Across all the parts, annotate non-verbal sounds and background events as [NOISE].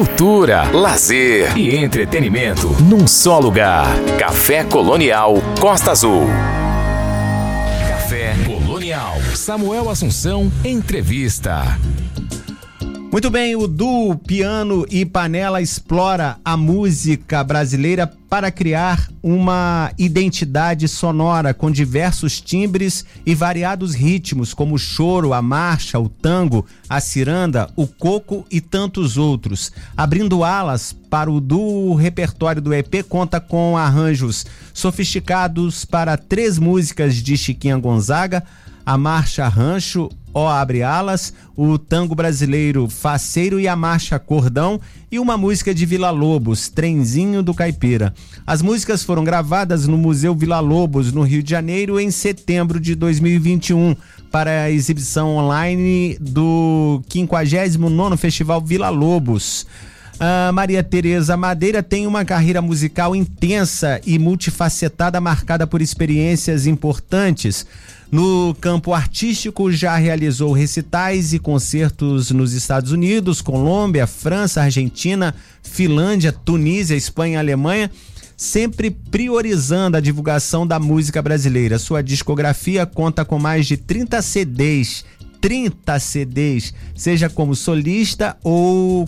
cultura, lazer e entretenimento num só lugar. Café Colonial Costa Azul. Café Colonial. Samuel Assunção, entrevista. Muito bem, o duo Piano e Panela explora a música brasileira para criar uma identidade sonora com diversos timbres e variados ritmos, como o choro, a marcha, o tango, a ciranda, o coco e tantos outros. Abrindo alas para o duo, o repertório do EP conta com arranjos sofisticados para três músicas de Chiquinha Gonzaga, a marcha Rancho, Ó Abre Alas, o tango brasileiro Faceiro e a marcha Cordão e uma música de Vila Lobos, Trenzinho do Caipira. As músicas foram gravadas no Museu Vila Lobos, no Rio de Janeiro, em setembro de 2021, para a exibição online do 59º Festival Vila Lobos. A Maria Tereza Madeira tem uma carreira musical intensa e multifacetada, marcada por experiências importantes. No campo artístico, já realizou recitais e concertos nos Estados Unidos, Colômbia, França, Argentina, Finlândia, Tunísia, Espanha e Alemanha sempre priorizando a divulgação da música brasileira. Sua discografia conta com mais de 30 CDs, 30 CDs, seja como solista ou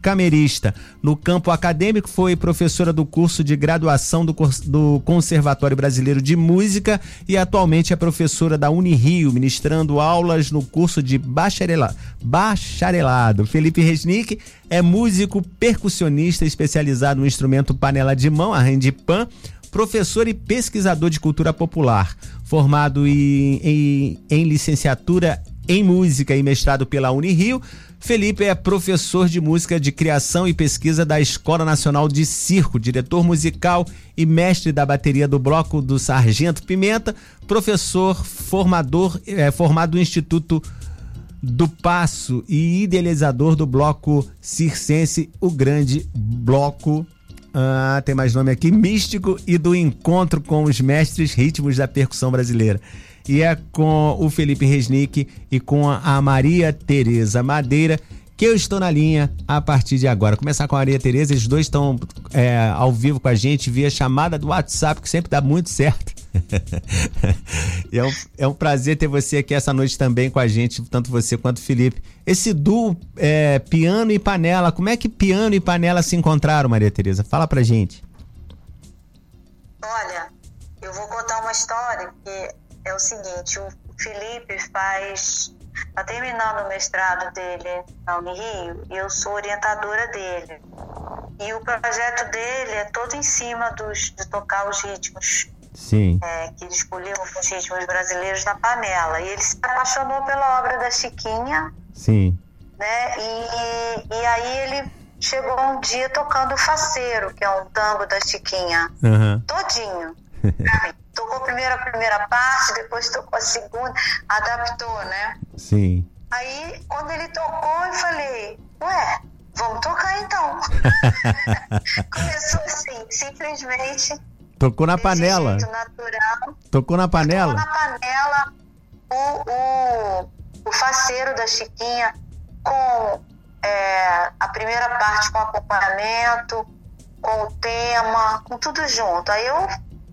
camerista. No campo acadêmico, foi professora do curso de graduação do, do Conservatório Brasileiro de Música e atualmente é professora da Unirio, ministrando aulas no curso de bacharela, bacharelado. Felipe Resnick é músico percussionista especializado no instrumento panela de mão, a handpan, professor e pesquisador de cultura popular, formado em, em, em licenciatura em música e mestrado pela Unirio. Felipe é professor de música de criação e pesquisa da Escola Nacional de Circo, diretor musical e mestre da bateria do bloco do Sargento Pimenta, professor formador é, formado no Instituto do Passo e idealizador do bloco circense, o grande bloco. Ah, tem mais nome aqui, místico e do encontro com os mestres ritmos da percussão brasileira e é com o Felipe Resnick e com a Maria Tereza Madeira que eu estou na linha a partir de agora. Começar com a Maria Tereza, eles dois estão é, ao vivo com a gente via chamada do WhatsApp, que sempre dá muito certo. [LAUGHS] é, um, é um prazer ter você aqui essa noite também com a gente, tanto você quanto o Felipe. Esse duo é, piano e panela, como é que piano e panela se encontraram, Maria Tereza? Fala pra gente. Olha, eu vou contar uma história que é o seguinte, o Felipe faz está terminando o mestrado dele na Unirio e eu sou orientadora dele. E o projeto dele é todo em cima dos, de tocar os ritmos. Sim. É, que ele escolheu os ritmos brasileiros na panela. E ele se apaixonou pela obra da Chiquinha. Sim. Né? E, e aí ele chegou um dia tocando o Faceiro, que é um tango da Chiquinha. Uhum. Todinho. Tocou primeiro a primeira parte, depois tocou a segunda, adaptou, né? Sim. Aí, quando ele tocou, eu falei, ué, vamos tocar então. [LAUGHS] Começou assim, simplesmente. Tocou na panela. natural. Tocou na panela? Tocou na panela o, o, o faceiro da Chiquinha com é, a primeira parte com acompanhamento, com o tema, com tudo junto. Aí eu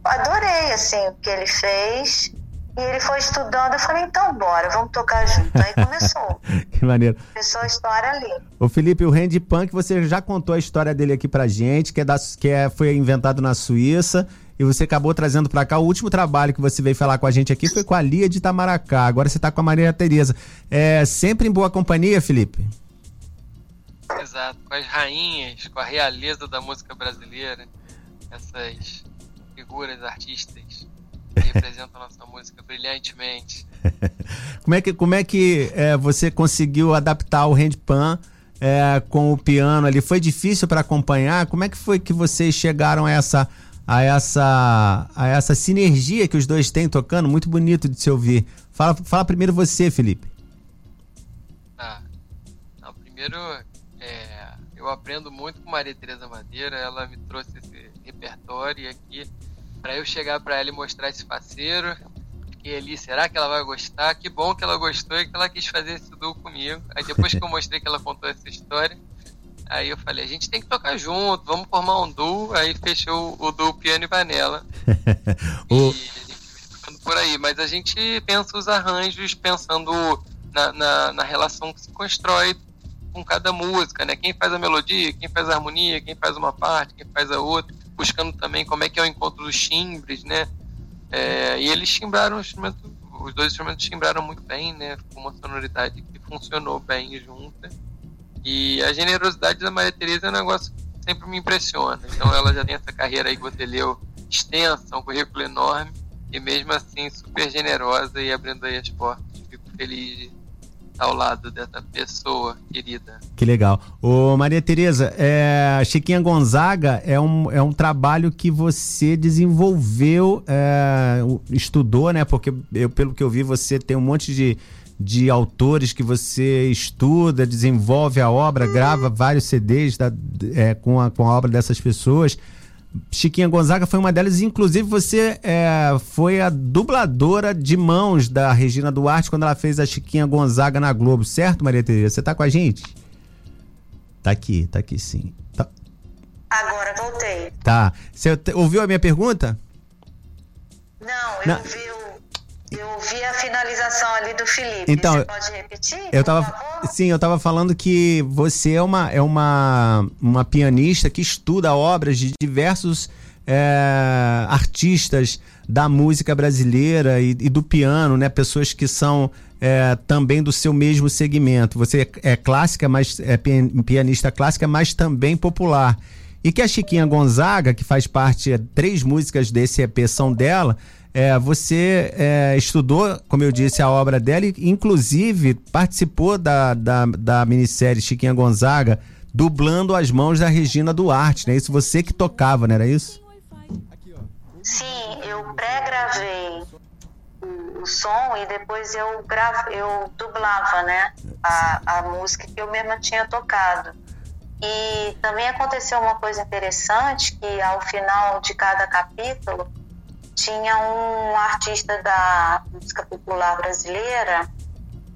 adorei, assim, o que ele fez. E ele foi estudando, eu falei, então bora, vamos tocar junto. Aí começou. [LAUGHS] que maneiro. Começou a história ali. O Felipe, o Randy Punk, você já contou a história dele aqui pra gente, que, é da, que é, foi inventado na Suíça. E você acabou trazendo para cá. O último trabalho que você veio falar com a gente aqui foi com a Lia de Itamaracá. Agora você tá com a Maria Tereza. É sempre em boa companhia, Felipe? Exato, com as rainhas, com a realeza da música brasileira. Essas figuras, artistas que representam a nossa música brilhantemente. [LAUGHS] como é que, como é que é, você conseguiu adaptar o handpan é, com o piano ali? Foi difícil para acompanhar? Como é que foi que vocês chegaram a essa, a essa, a essa sinergia que os dois têm tocando? Muito bonito de se ouvir. Fala, fala primeiro você, Felipe. Ah, não, primeiro é, eu aprendo muito com Maria Tereza Madeira. Ela me trouxe esse repertório e aqui para eu chegar para ela e mostrar esse parceiro. E ali, será que ela vai gostar? Que bom que ela gostou e que ela quis fazer esse duo comigo. Aí depois que eu mostrei que ela contou essa história, Aí eu falei, a gente tem que tocar junto, vamos formar um duo. Aí fechou o duo Piano e Vanilla. [LAUGHS] o... E por aí. Mas a gente pensa os arranjos pensando na, na, na, relação que se constrói com cada música, né? Quem faz a melodia, quem faz a harmonia, quem faz uma parte, quem faz a outra. Buscando também como é que é o encontro dos timbres, né? É, e eles timbraram o instrumento, os dois instrumentos timbraram muito bem, né? Com uma sonoridade que funcionou bem junta. E a generosidade da Maria Tereza é um negócio que sempre me impressiona. Então ela já tem essa carreira aí que você leu extensa, um currículo enorme, e mesmo assim super generosa e abrindo aí as portas. Fico feliz ao lado dessa pessoa querida. Que legal. Ô Maria Tereza, é, Chiquinha Gonzaga é um, é um trabalho que você desenvolveu, é, estudou, né? Porque eu, pelo que eu vi, você tem um monte de de autores que você estuda, desenvolve a obra, grava vários CDs da, é, com, a, com a obra dessas pessoas. Chiquinha Gonzaga foi uma delas, inclusive você é, foi a dubladora de mãos da Regina Duarte quando ela fez a Chiquinha Gonzaga na Globo, certo, Maria Tereza? Você tá com a gente? Tá aqui, tá aqui sim. Tá. Agora voltei. Tá. Você ouviu a minha pergunta? Não, eu Não. vi eu vi a finalização ali do Felipe. Então, você pode repetir? Eu tava, sim, eu estava falando que você é uma, é uma, uma pianista que estuda obras de diversos é, artistas da música brasileira e, e, do piano, né? Pessoas que são é, também do seu mesmo segmento. Você é clássica, mas é pianista clássica, mas também popular. E que a Chiquinha Gonzaga, que faz parte, três músicas desse EP são dela, é, você é, estudou, como eu disse, a obra dela e, inclusive, participou da, da, da minissérie Chiquinha Gonzaga, dublando as mãos da Regina Duarte, né? Isso você que tocava, não era isso? Sim, eu pré-gravei o som e depois eu, gravo, eu dublava, né? A, a música que eu mesma tinha tocado. E também aconteceu uma coisa interessante que ao final de cada capítulo tinha um artista da música popular brasileira,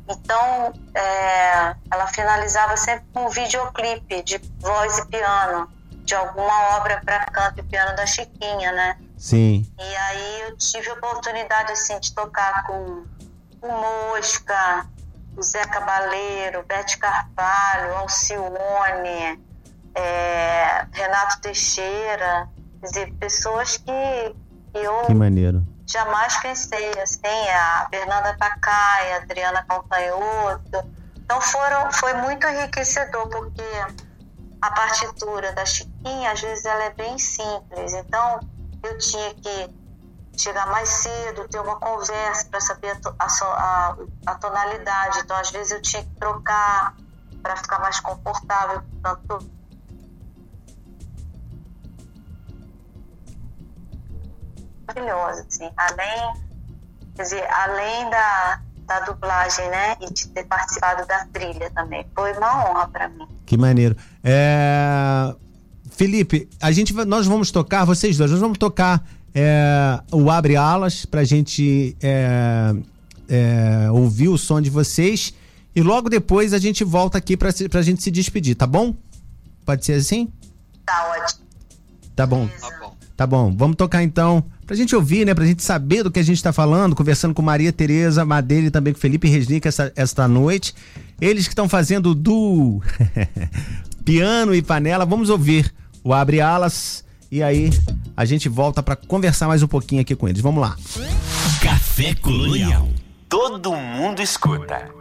então é, ela finalizava sempre com um videoclipe de voz e piano, de alguma obra para canto e piano da Chiquinha, né? Sim. E aí eu tive a oportunidade assim, de tocar com o Mosca, o Zé Cabaleiro, Bete Carvalho, Alcione, é, Renato Teixeira, quer dizer, pessoas que eu que maneiro. jamais pensei, assim, a Fernanda Takai, a Adriana Calcanhoto. Então foram, foi muito enriquecedor, porque a partitura da Chiquinha, às vezes, ela é bem simples. Então, eu tinha que chegar mais cedo, ter uma conversa para saber a, a, a, tonalidade. Então, às vezes, eu tinha que trocar para ficar mais confortável. Tanto maravilhosa, assim. Além, quer dizer, além da, da dublagem, né? E de ter participado da trilha também. Foi uma honra para mim. Que maneiro. É... Felipe, a gente, nós vamos tocar, vocês dois, nós vamos tocar é, o Abre Alas pra gente é, é, ouvir o som de vocês e logo depois a gente volta aqui pra, pra gente se despedir, tá bom? Pode ser assim? Tá ótimo. Tá bom. Tá bom. Tá bom. Vamos tocar então pra gente ouvir, né? Pra gente saber do que a gente tá falando, conversando com Maria Tereza Madeira e também com Felipe Resnick essa, esta noite. Eles que estão fazendo do [LAUGHS] piano e panela. Vamos ouvir o Abre Alas e aí a gente volta para conversar mais um pouquinho aqui com eles. Vamos lá. Café Colonial. Todo mundo escuta.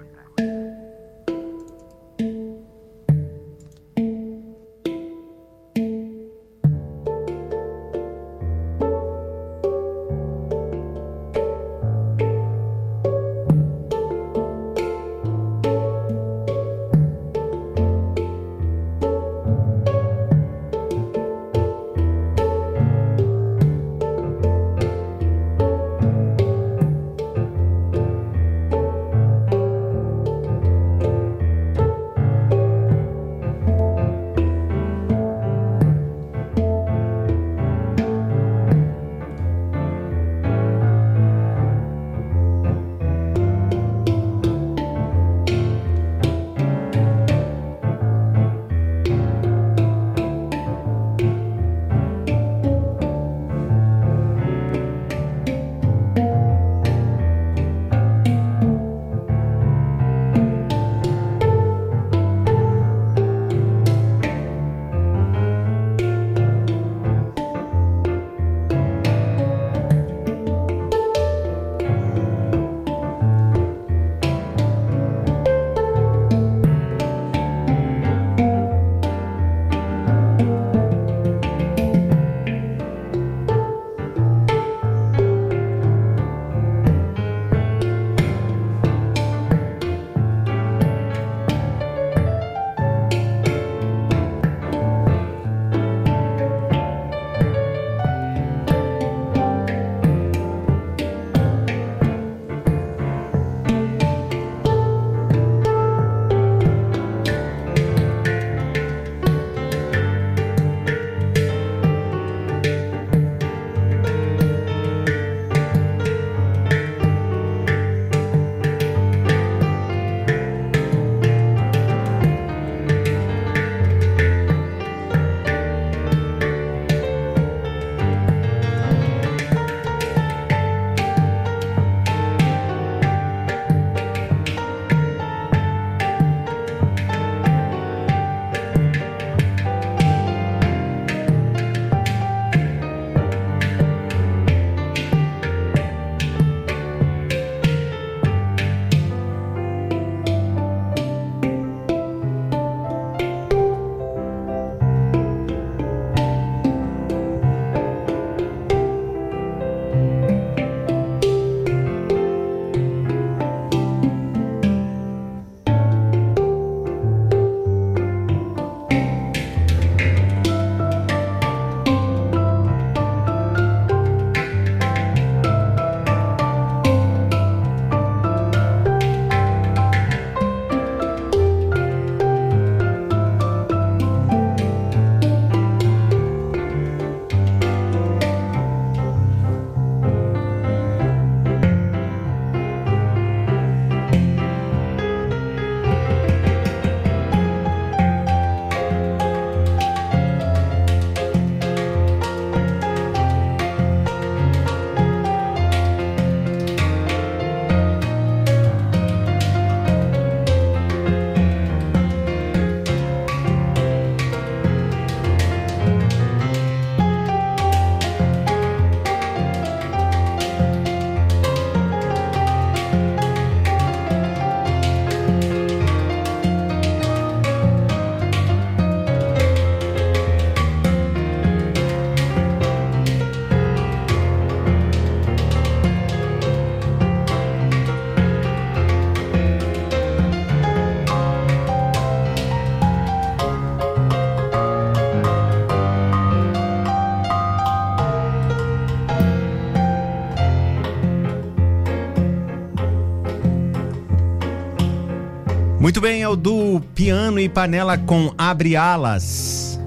Muito bem, é o do piano e panela com Abre Alas.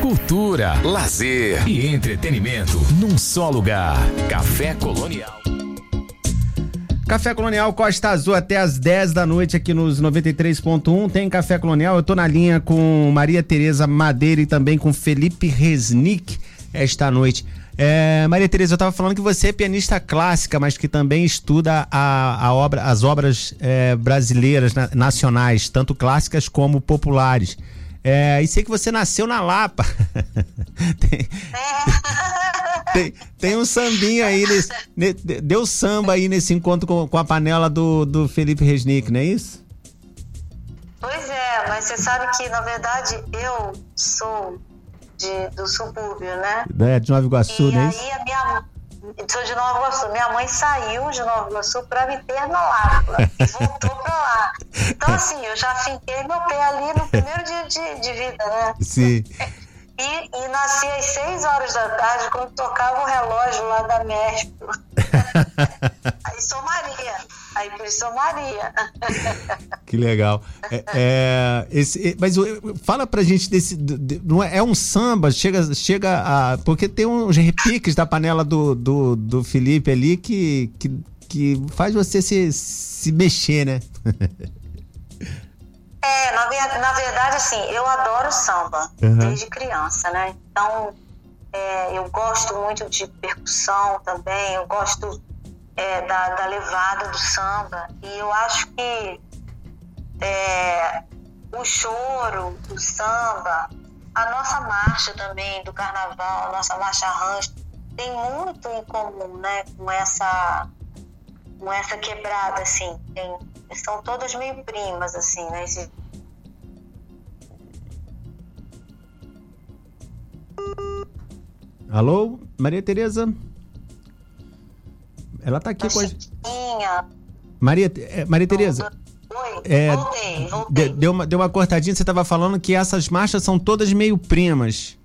Cultura, lazer e entretenimento num só lugar. Café Colonial. Café Colonial Costa Azul até as 10 da noite aqui nos 93.1. Tem Café Colonial. Eu tô na linha com Maria Tereza Madeira e também com Felipe Resnick esta noite. É, Maria Tereza, eu estava falando que você é pianista clássica, mas que também estuda a, a obra, as obras é, brasileiras, na, nacionais, tanto clássicas como populares. É, e sei que você nasceu na Lapa. [LAUGHS] tem, [LAUGHS] tem, tem, um sambinha aí, nesse, deu samba aí nesse encontro com, com a panela do, do Felipe Resnick, não é isso? Pois é, mas você sabe que, na verdade, eu sou de, do subúrbio, né? É, de Nova Iguaçu, né? E aí a minha sou de Nova Iguaçu. Minha mãe saiu de Nova Iguaçu para me ter na Lapa e voltou para lá. Então, [LAUGHS] assim, eu já finquei meu pé ali no primeiro dia de, de vida, né? Sim. E, e, nasci às 6 horas da tarde quando tocava o relógio lá da México. [LAUGHS] Aí sou Maria. Aí por isso sou Maria. [LAUGHS] Que legal. É, é, esse, mas fala pra gente desse. De, não é, é, um samba, chega, chega a. Porque tem uns repiques da panela do, do, do Felipe ali que, que, que faz você se, se mexer, né? [LAUGHS] É, na, na verdade, assim, eu adoro samba uhum. desde criança, né? Então, é, eu gosto muito de percussão também, eu gosto é, da, da, levada do samba. E eu acho que é, o choro, o samba, a nossa marcha também do carnaval, a nossa marcha rancho, tem muito em comum, né? Com essa, com essa quebrada, assim. Tem, são todas meio primas, assim, né? Esse... Alô, Maria Tereza? Ela tá aqui a com a gente. Maria, é, Maria Tereza. Oi, é, voltei, voltei. Deu uma, deu uma cortadinha, você estava falando que essas marchas são todas meio primas.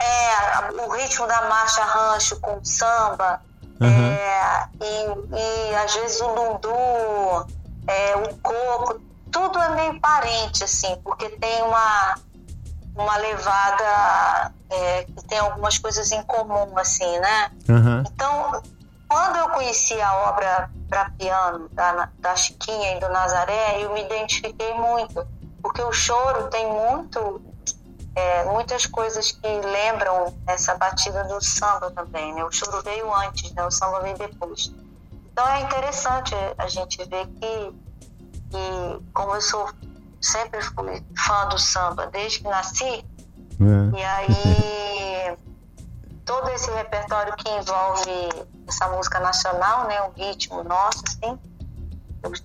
É, o ritmo da marcha rancho com samba, uhum. é, e, e às vezes o lundu, é, o coco, tudo é meio parente, assim, porque tem uma, uma levada é, que tem algumas coisas em comum, assim, né? Uhum. Então, quando eu conheci a obra para piano da, da Chiquinha e do Nazaré, eu me identifiquei muito, porque o choro tem muito, é, muitas coisas que lembram essa batida do samba também, né? O choro veio antes, né? O samba veio depois. Então é interessante a gente ver que, que como eu sou sempre fui fã do samba desde que nasci, é. e aí todo esse repertório que envolve essa música nacional, né, um ritmo nosso, assim,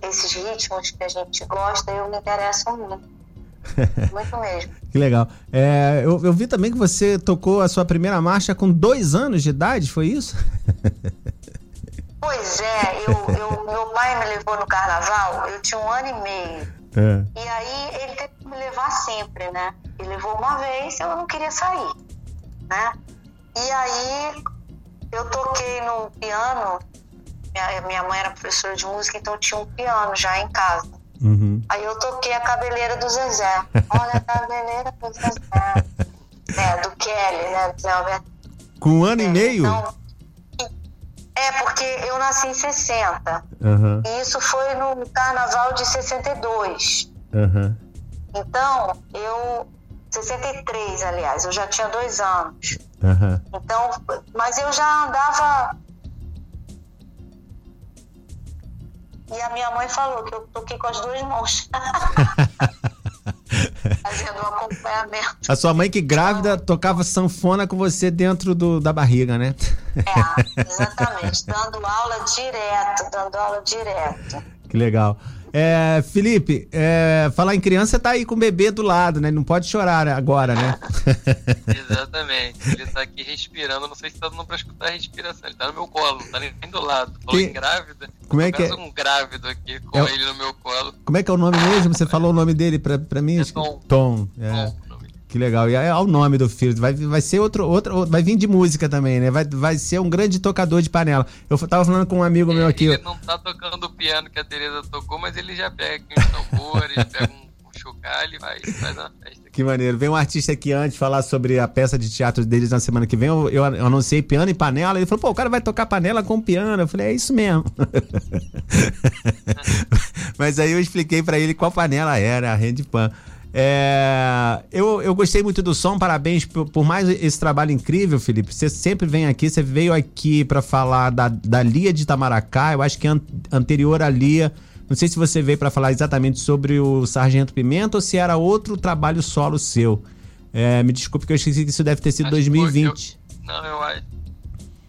esses ritmos que a gente gosta, eu me interesso muito. Muito mesmo. que legal. É, eu, eu, vi também que você tocou a sua primeira marcha com dois anos de idade, foi isso? Pois é, eu, eu, meu pai me levou no carnaval, eu tinha um ano e meio. É. E aí ele teve que me levar sempre, né? Ele levou uma vez eu não queria sair, né? E aí eu toquei no piano, minha, minha mãe era professora de música, então tinha um piano já em casa. Uhum. Aí eu toquei a cabeleira do Zezé. Olha a cabeleira do Zezé. é, do Kelly, né? Do Alberto. Com um ano é, e meio? Então, é, porque eu nasci em 60. Uhum. E isso foi no carnaval de 62. Uhum. Então, eu 63, aliás, eu já tinha dois anos. Uhum. Então, mas eu já andava. E a minha mãe falou que eu toquei com as duas mãos. [LAUGHS] Fazendo um acompanhamento. A sua mãe que grávida tocava sanfona com você dentro do, da barriga, né? É, exatamente. dando aula direto, dando aula direto. Que legal. É, Felipe, é, falar em criança, tá aí com o bebê do lado, né? Não pode chorar agora, né? [LAUGHS] Exatamente. Ele tá aqui respirando, não sei se tá dando pra escutar a respiração. Ele tá no meu colo, não tá nem do lado. Falou que... em grávida. Como é que é? um grávido aqui com é... ele no meu colo. Como é que é o nome mesmo? Você falou o nome dele pra, pra mim? É Tom. Tom, é. Tom Que legal. E é o nome do filho. Vai, vai ser outro, outro. Vai vir de música também, né? Vai, vai ser um grande tocador de panela. Eu tava falando com um amigo meu aqui. Ele não tá tocando o piano que a Tereza tocou, mas ele já pega uns tambores, [LAUGHS] pega um, chocalho e vai, faz uma festa. Que maneiro. Vem um artista aqui antes falar sobre a peça de teatro deles na semana que vem. Eu, eu anunciei piano e panela. Ele falou, pô, o cara vai tocar panela com piano. Eu falei, é isso mesmo. [LAUGHS] mas aí eu expliquei para ele qual panela era, a Handpan. É, eu, eu gostei muito do som, parabéns por, por, mais esse trabalho incrível, Felipe. Você sempre vem aqui, você veio aqui para falar da, da Lia de Itamaracá, eu acho que an, anterior à Lia. Não sei se você veio para falar exatamente sobre o Sargento Pimenta ou se era outro trabalho solo seu. É, me desculpe que eu esqueci que isso deve ter sido acho 2020. Eu, não, eu acho.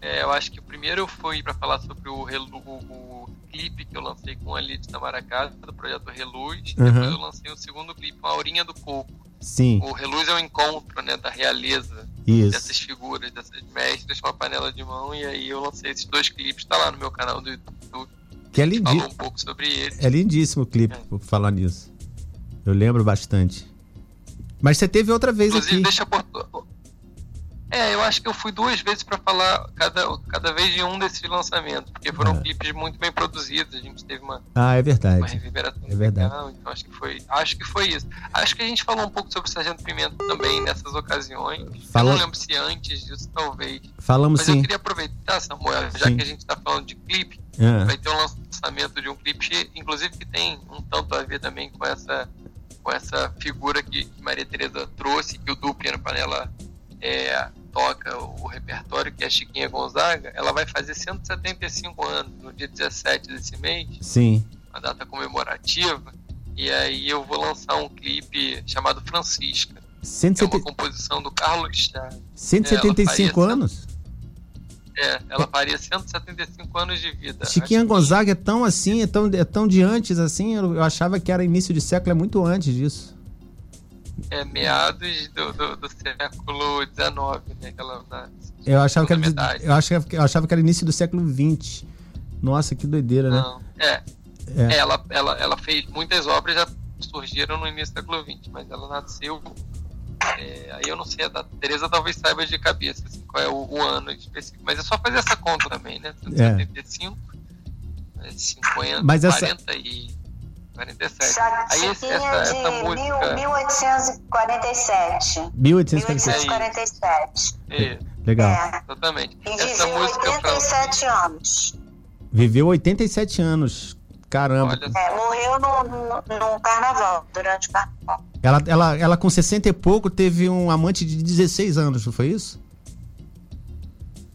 É, eu acho que o primeiro foi para falar sobre o, o, o clipe que eu lancei com a Lid Tamaracá, do projeto Reluz. Uhum. Depois eu lancei o segundo clipe com a Aurinha do Coco. Sim. O Reluz é o encontro, né, da realeza Isso. dessas figuras, dessas mestras com a panela de mão. E aí eu lancei esses dois clipes, tá lá no meu canal do YouTube. Que é lindíssimo. um pouco sobre eles. É lindíssimo o clipe, é. por falar nisso. Eu lembro bastante. Mas você teve outra vez Inclusive, aqui. Deixa por, é, eu acho que eu fui duas vezes para falar cada, cada vez de um desses lançamentos, porque foram é. clipes muito bem produzidos, a gente teve uma, ah, é verdade. uma reverberação é verdade. Legal, então acho que foi, acho que foi isso. Acho que a gente falou um pouco sobre o Sargento Pimenta também nessas ocasiões. Fala... Eu não lembro se antes disso, talvez. Falamos Mas sim. eu queria aproveitar, Samuel, já sim. que a gente está falando de clipe, é. vai ter um lançamento de um clipe, inclusive que tem um tanto a ver também com essa com essa figura que, Maria Tereza trouxe, que o Du Piano Panela é, toca o repertório, que é a Chiquinha Gonzaga, ela vai fazer 175 anos no dia 17 desse mês. Sim. Uma data comemorativa. E aí eu vou lançar um clipe chamado Francisca. 170... Que é uma composição do Carlos Chaves. 175 é, anos? É, ela faria 175 anos de vida. Chiquinha Gonzaga é tão assim, é tão, é tão de antes assim, eu, eu achava que era início de século, é muito antes disso é, meados do, do, do século XIX, né? Aquela, na, eu, achava que era, eu, achava, eu achava que era início do século XX. Nossa, que doideira, né? Não, é. é. Ela, ela, ela fez muitas obras já surgiram no início do século XX, mas ela nasceu. É, aí eu não sei, a da Tereza talvez saiba de cabeça assim, qual é o, o, ano específico, mas é só fazer essa conta também, né? 175, é. 50, mas 40 essa... e 47. Aí esse, essa, essa música. 1847. 1847. É. Legal. É. Exatamente. E essa viveu música 87 anos. Viveu 87 anos. Caramba. É, morreu no, no, no, carnaval, durante o carnaval. Ela, ela, ela com 60 e pouco teve um amante de 16 anos, não foi isso?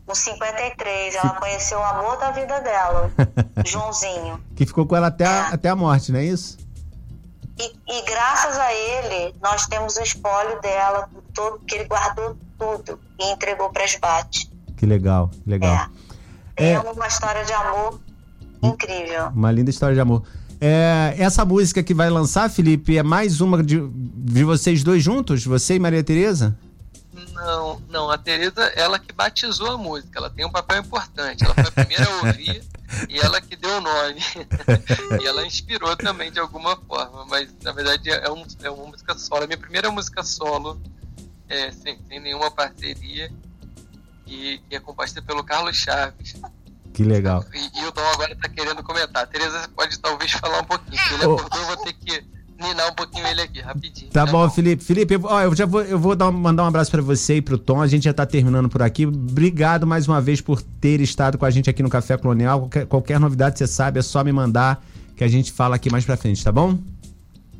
Com 53, ela conheceu o amor da vida dela, [LAUGHS] Joãozinho. Que ficou com ela até, é. a, até a morte, não é isso? E, e, graças a ele, nós temos o espólio dela, todo, que ele guardou tudo e entregou para Esbate. Que legal, que legal. É. é uma história de amor incrível. Uma linda história de amor. É, essa música que vai lançar, Felipe, é mais uma de, de vocês dois juntos? Você e Maria Tereza? Não, não, a Tereza, ela que batizou a música, ela tem um papel importante. Ela foi a primeira a ouvir e ela que deu o nome. [LAUGHS] e ela inspirou também de alguma forma, mas na verdade é, um, é uma música solo. A minha primeira música solo, é, sem, sem nenhuma parceria, e, e é composta pelo Carlos Chaves. Que legal. E, e o Dom agora está querendo comentar. A Tereza pode talvez falar um pouquinho. Ele acordou, eu vou ter que ninar um pouquinho ele aqui, rapidinho. Tá, tá bom, bom, Felipe. Felipe, eu, ó, eu já vou, eu vou dar, mandar um abraço para você e pro Tom. A gente já tá terminando por aqui. Obrigado mais uma vez por ter estado com a gente aqui no Café Colonial. Qualquer, qualquer novidade, você sabe, é só me mandar que a gente fala aqui mais pra frente, tá bom?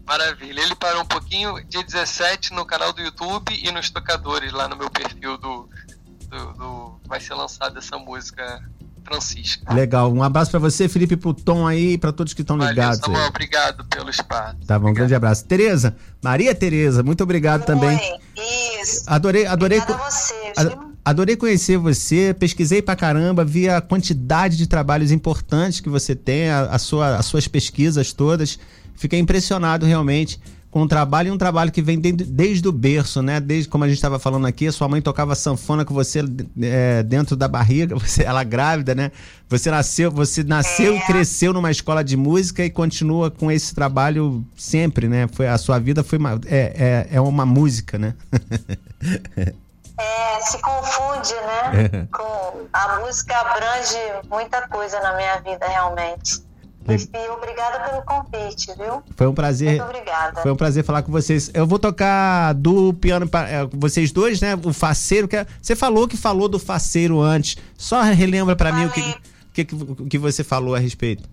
Maravilha. Ele parou um pouquinho, dia 17, no canal do YouTube e nos tocadores, lá no meu perfil do, do, do vai ser lançada essa música Francisca. Legal. Um abraço para você, Felipe, pro Tom aí, para todos que estão ligados. Samuel, obrigado pelo espaço. Tá bom, obrigado. um grande abraço. Tereza, Maria Tereza, muito obrigado Oi, também. Isso. Adorei, adorei. Obrigada a você, Adorei conhecer você, pesquisei pra caramba, vi a quantidade de trabalhos importantes que você tem, a, a sua, as suas pesquisas todas. Fiquei impressionado realmente com o trabalho e um trabalho que vem de, desde o berço, né? Desde como a gente estava falando aqui, a sua mãe tocava sanfona com você é, dentro da barriga, [LAUGHS] você, ela grávida, né? Você nasceu, você nasceu é. e cresceu numa escola de música e continua com esse trabalho sempre, né? Foi a sua vida foi uma, é, é, é uma música, né? [LAUGHS] É, se confunde, né? É. Com, a música abrange muita coisa na minha vida, realmente. E obrigada pelo convite, viu? Foi um prazer. Muito obrigada. Foi um prazer falar com vocês. Eu vou tocar do piano para é, vocês dois, né? O faceiro que é, você falou que falou do faceiro antes. Só relembra para mim o que, que que você falou a respeito.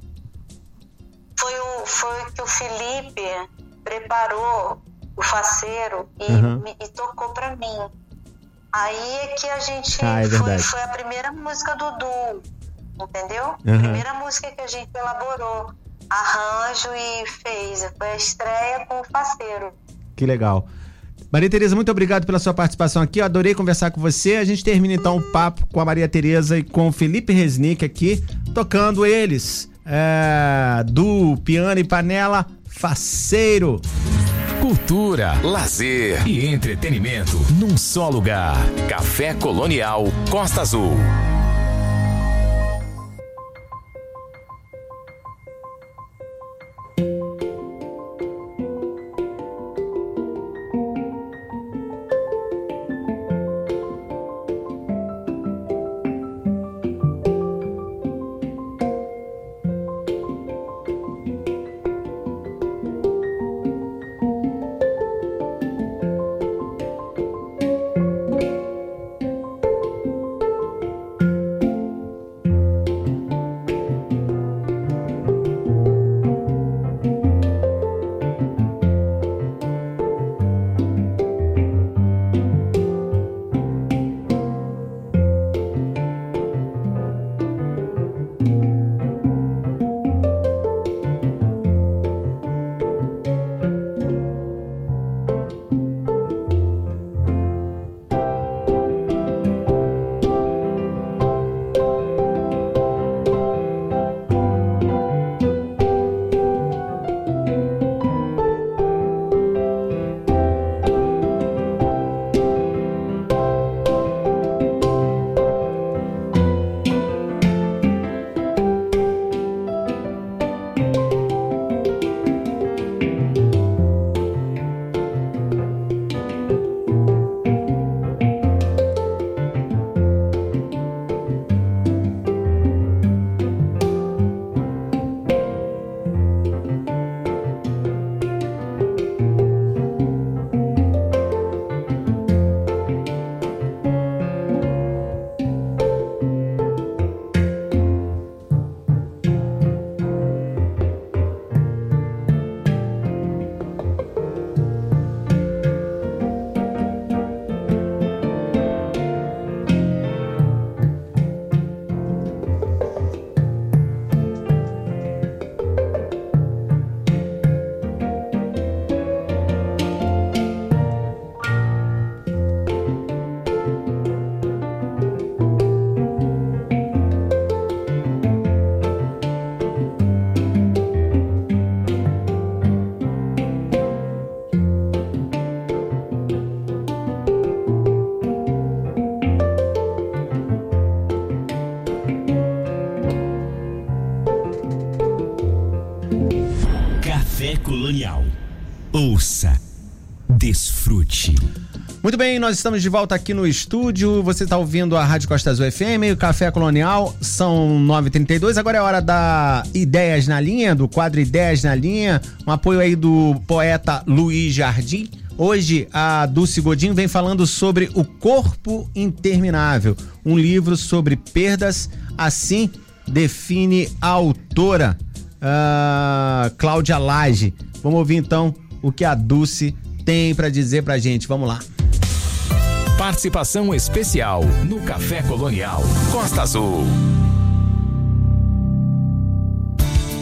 Foi o foi que o Felipe preparou o faceiro e, uhum. me, e tocou para mim. Aí é que a gente ah, é foi, foi a primeira música do Du, entendeu? Uhum. Primeira música que a gente elaborou, arranjo e fez. Foi a estreia com o Faceiro. Que legal. Maria Tereza, muito obrigado pela sua participação aqui. Eu adorei conversar com você. A gente termina então o papo com a Maria Tereza e com o Felipe Resnick aqui, tocando eles é, do piano e panela Faceiro. Cultura, lazer e entretenimento num só lugar. Café Colonial Costa Azul. Nós estamos de volta aqui no estúdio. Você está ouvindo a Rádio Costa Azul FM, o Café Colonial, são 9h32. Agora é hora da Ideias na Linha, do quadro Ideias na Linha. Um apoio aí do poeta Luiz Jardim. Hoje a Dulce Godinho vem falando sobre O Corpo Interminável, um livro sobre perdas, assim define a autora uh, Cláudia Lage. Vamos ouvir então o que a Dulce tem para dizer pra gente. Vamos lá. Participação especial no Café Colonial Costa Azul.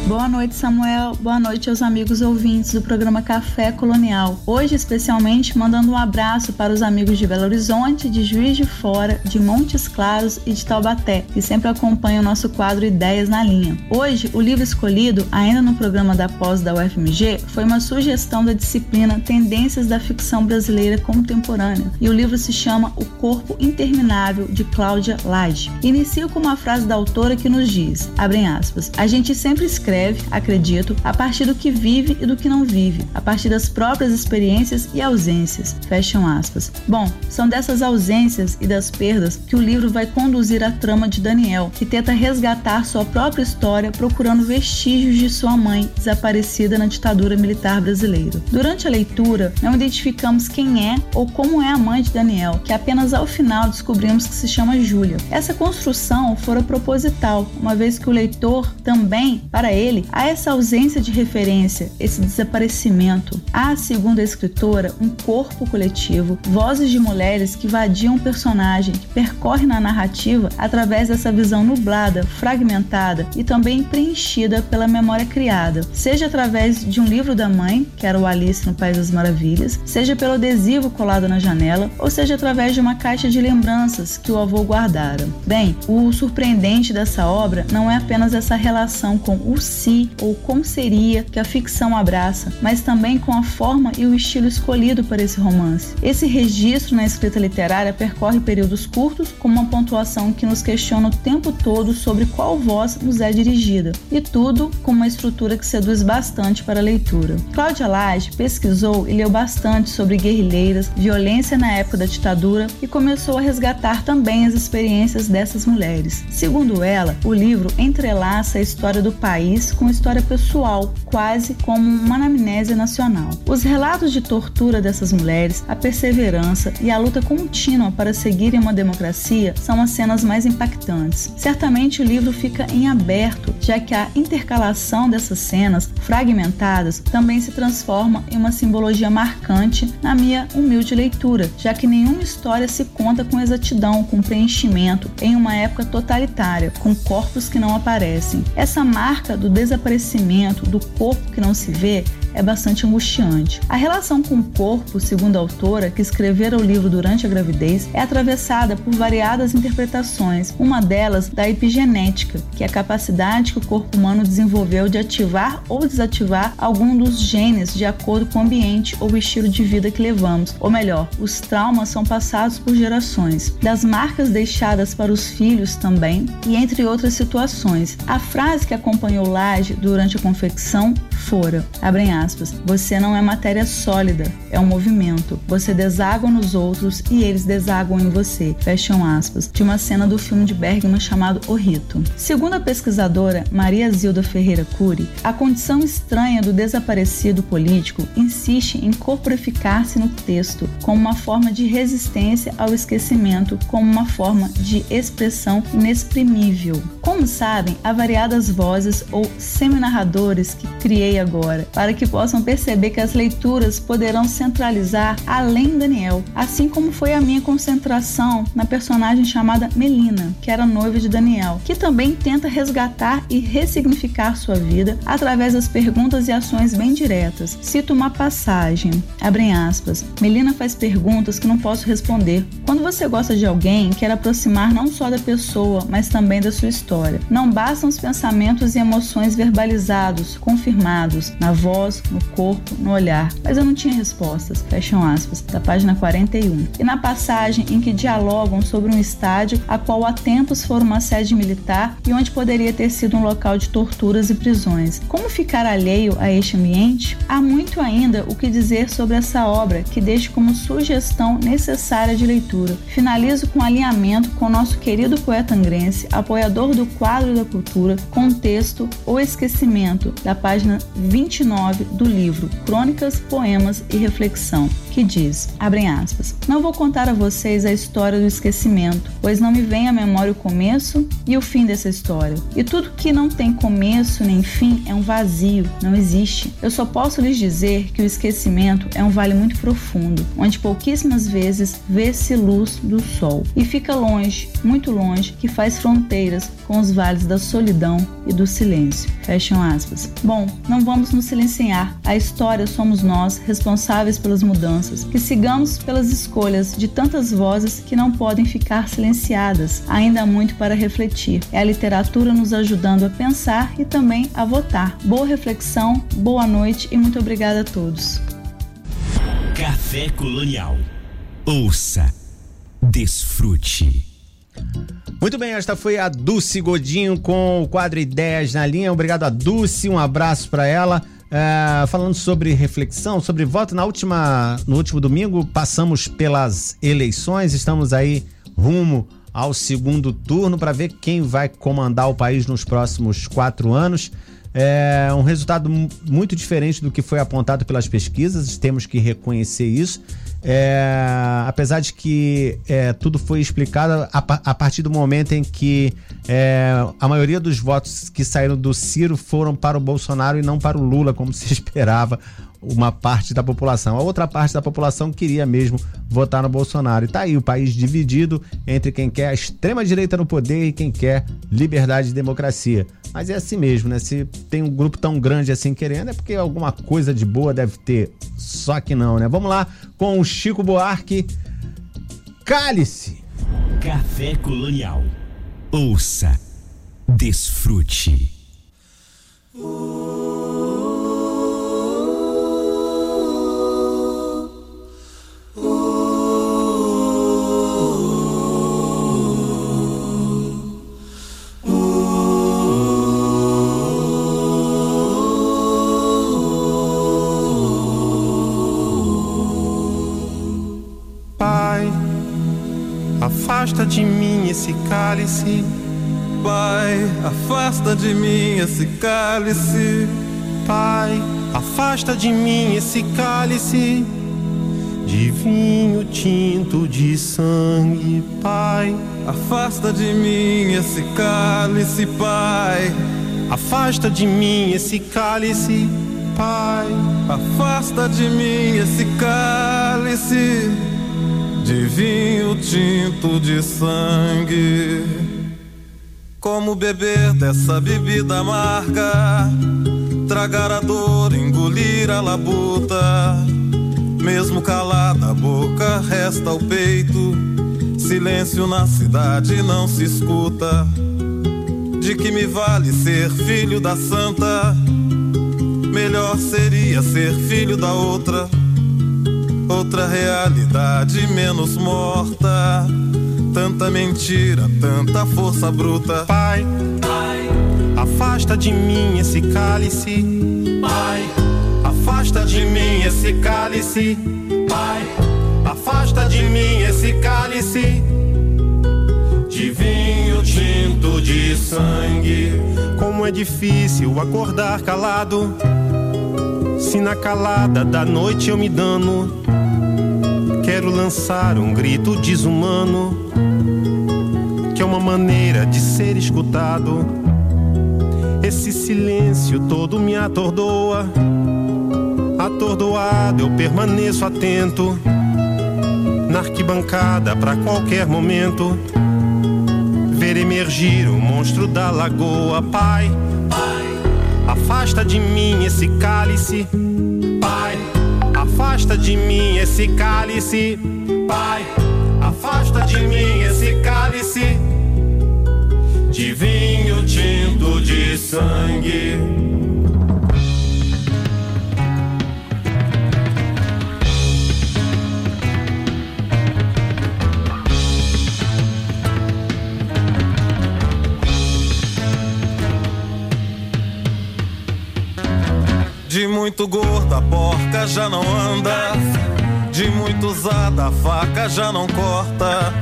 Boa noite, Samuel. Boa noite aos amigos ouvintes do programa Café Colonial. Hoje, especialmente, mandando um abraço para os amigos de Belo Horizonte, de Juiz de Fora, de Montes Claros e de Taubaté, que sempre acompanham o nosso quadro Ideias na Linha. Hoje, o livro escolhido, ainda no programa da pós da UFMG, foi uma sugestão da disciplina Tendências da Ficção Brasileira Contemporânea. E o livro se chama O Corpo Interminável, de Cláudia Lage. Inicio com uma frase da autora que nos diz, abrem aspas, a gente sempre escreve escreve, acredito, a partir do que vive e do que não vive, a partir das próprias experiências e ausências. Fecham aspas. Bom, são dessas ausências e das perdas que o livro vai conduzir a trama de Daniel, que tenta resgatar sua própria história procurando vestígios de sua mãe desaparecida na ditadura militar brasileira. Durante a leitura, não identificamos quem é ou como é a mãe de Daniel, que apenas ao final descobrimos que se chama Júlia. Essa construção fora proposital, uma vez que o leitor também, para ele, dele há essa ausência de referência, esse desaparecimento. Há, segundo a escritora, um corpo coletivo, vozes de mulheres que vadiam o personagem, que percorre na narrativa através dessa visão nublada, fragmentada e também preenchida pela memória criada, seja através de um livro da mãe, que era o Alice no País das Maravilhas, seja pelo adesivo colado na janela, ou seja através de uma caixa de lembranças que o avô guardara. Bem, o surpreendente dessa obra não é apenas essa relação com o si ou como seria que a ficção abraça, mas também com a forma e o estilo escolhido para esse romance. Esse registro na escrita literária percorre períodos curtos, com uma pontuação que nos questiona o tempo todo sobre qual voz nos é dirigida, e tudo com uma estrutura que seduz bastante para a leitura. Cláudia Lage pesquisou e leu bastante sobre guerrilheiras, violência na época da ditadura e começou a resgatar também as experiências dessas mulheres. Segundo ela, o livro entrelaça a história do país com história pessoal, quase como uma anamnésia nacional. Os relatos de tortura dessas mulheres, a perseverança e a luta contínua para seguirem uma democracia são as cenas mais impactantes. Certamente o livro fica em aberto, já que a intercalação dessas cenas fragmentadas também se transforma em uma simbologia marcante na minha humilde leitura, já que nenhuma história se conta com exatidão, com preenchimento, em uma época totalitária, com corpos que não aparecem. Essa marca do desaparecimento do corpo que não se vê é bastante angustiante. A relação com o corpo, segundo a autora, que escrevera o livro durante a gravidez, é atravessada por variadas interpretações, uma delas da epigenética, que é a capacidade que o corpo humano desenvolveu de ativar ou desativar algum dos genes de acordo com o ambiente ou o estilo de vida que levamos, ou melhor, os traumas são passados por gerações, das marcas deixadas para os filhos também, e entre outras situações. A frase que acompanhou Laje durante a confecção fora, abrem você não é matéria sólida, é um movimento. Você deságua nos outros e eles desaguam em você, fecham aspas, de uma cena do filme de Bergman chamado O Rito. Segundo a pesquisadora Maria Zilda Ferreira Cury, a condição estranha do desaparecido político insiste em corporificar-se no texto como uma forma de resistência ao esquecimento, como uma forma de expressão inexprimível. Como sabem, há variadas vozes ou semi-narradores que criei agora, para que possam perceber que as leituras poderão centralizar além Daniel, assim como foi a minha concentração na personagem chamada Melina, que era noiva de Daniel, que também tenta resgatar e ressignificar sua vida através das perguntas e ações bem diretas. Cito uma passagem, abrem aspas, Melina faz perguntas que não posso responder. Quando você gosta de alguém, quer aproximar não só da pessoa, mas também da sua história. Não bastam os pensamentos e emoções verbalizados, confirmados, na voz, no corpo, no olhar. Mas eu não tinha respostas. Fecham aspas, da página 41. E na passagem em que dialogam sobre um estádio a qual há tempos foi uma sede militar e onde poderia ter sido um local de torturas e prisões. Como ficar alheio a este ambiente? Há muito ainda o que dizer sobre essa obra que deixo como sugestão necessária de leitura. Finalizo com alinhamento com nosso querido poeta angrense, apoiador do quadro da cultura, contexto ou esquecimento, da página 29 do livro Crônicas, Poemas e Reflexão, que diz, abrem aspas, não vou contar a vocês a história do esquecimento, pois não me vem à memória o começo e o fim dessa história. E tudo que não tem começo nem fim é um vazio, não existe. Eu só posso lhes dizer que o esquecimento é um vale muito profundo, onde pouquíssimas vezes vê-se luz do sol e fica longe, muito longe, que faz fronteiras com os vales da solidão e do silêncio. Fecham aspas. Bom, não vamos nos silenciar. A história somos nós, responsáveis pelas mudanças. Que sigamos pelas escolhas de tantas vozes que não podem ficar silenciadas. Ainda há muito para refletir. É a literatura nos ajudando a pensar e também a votar. Boa reflexão, boa noite e muito obrigada a todos. Café Colonial. Ouça, desfrute. Muito bem, esta foi a Dulce Godinho com o quadro Ideias na linha. Obrigado a Dulce, um abraço para ela. É, falando sobre reflexão, sobre voto, na última, no último domingo passamos pelas eleições, estamos aí rumo ao segundo turno para ver quem vai comandar o país nos próximos quatro anos. É um resultado muito diferente do que foi apontado pelas pesquisas, temos que reconhecer isso. É, apesar de que é, tudo foi explicado a, a, partir do momento em que é, a maioria dos votos que saíram do Ciro foram para o Bolsonaro e não para o Lula, como se [LAUGHS] esperava uma parte da população. A outra parte da população queria mesmo votar no Bolsonaro. E tá aí o país dividido entre quem quer a extrema direita no poder e quem quer liberdade e democracia. Mas é assim mesmo, né? Se tem um grupo tão grande assim querendo, é porque alguma coisa de boa deve ter. Só que não, né? Vamos lá com o Chico Buarque. Cálice. Café Colonial. Ouça. Desfrute. Afasta de mim esse cálice. Pai, afasta de mim esse cálice. Pai, afasta de mim esse cálice de vinho tinto de sangue, Pai. Afasta de mim esse cálice, Pai. Afasta de mim esse cálice, Pai. Afasta de mim esse cálice de vinho tinto de sangue. Como beber dessa bebida amarga, tragar a dor, engolir a labuta. Mesmo calada a boca, resta o peito. Silêncio na cidade não se escuta. De que me vale ser filho da santa? Melhor seria ser filho da outra outra realidade menos morta. Tanta mentira, tanta força bruta. Pai, Pai, afasta de mim esse cálice. Pai, afasta de mim esse cálice. Pai, afasta de mim esse cálice. De vinho tinto de sangue. Como é difícil acordar calado. Se na calada da noite eu me dano quero lançar um grito desumano, que é uma maneira de ser escutado. Esse silêncio todo me atordoa. Atordoado eu permaneço atento, na arquibancada para qualquer momento. Ver emergir o monstro da lagoa, Pai. Pai, afasta de mim esse cálice afasta de mim esse cálice. Pai, afasta de mim esse cálice de vinho tinto de sangue. De muito gorda a porca já não anda. De muito usada a faca já não corta.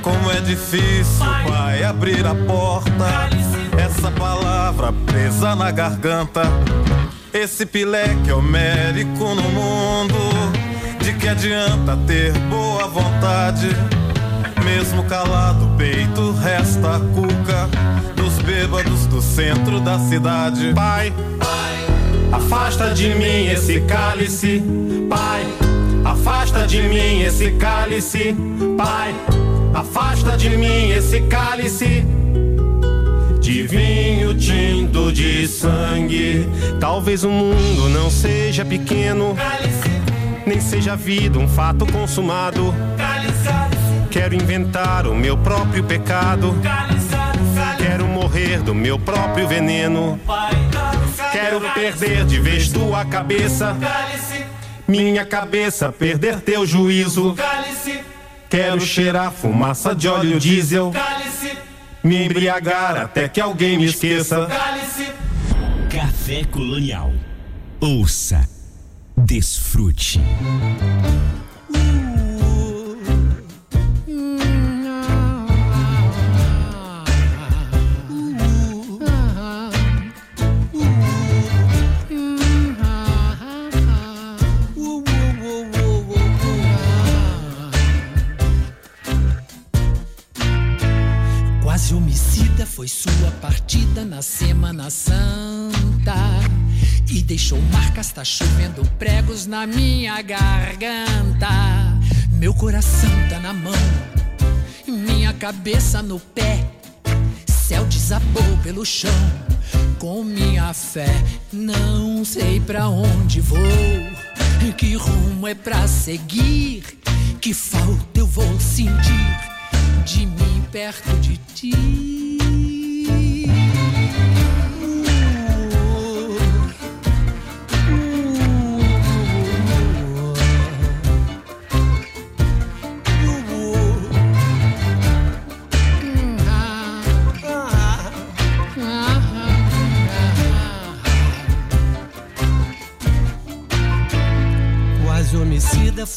Como é difícil, pai, abrir a porta. Essa palavra presa na garganta. Esse pileque homérico no mundo. De que adianta ter boa vontade? Mesmo calado, o peito resta a cuca dos bêbados do centro da cidade. Pai, afasta de mim esse cálice. Pai, afasta de mim esse cálice. Pai, afasta de mim esse cálice de vinho tinto de sangue. Talvez o mundo não seja pequeno, nem seja a vida um fato consumado. Quero inventar o meu próprio pecado. Quero morrer do meu próprio veneno. Quero perder de vez tua cabeça. Minha cabeça perder teu juízo. Quero cheirar fumaça de óleo diesel. Me embriagar até que alguém me esqueça. Café Colonial. Ouça, desfrute. Partida na Semana Santa. E deixou marcas, tá chovendo pregos na minha garganta. Meu coração tá na mão, minha cabeça no pé. Céu desabou pelo chão, com minha fé. Não sei pra onde vou, que rumo é pra seguir. Que falta eu vou sentir de mim perto de ti.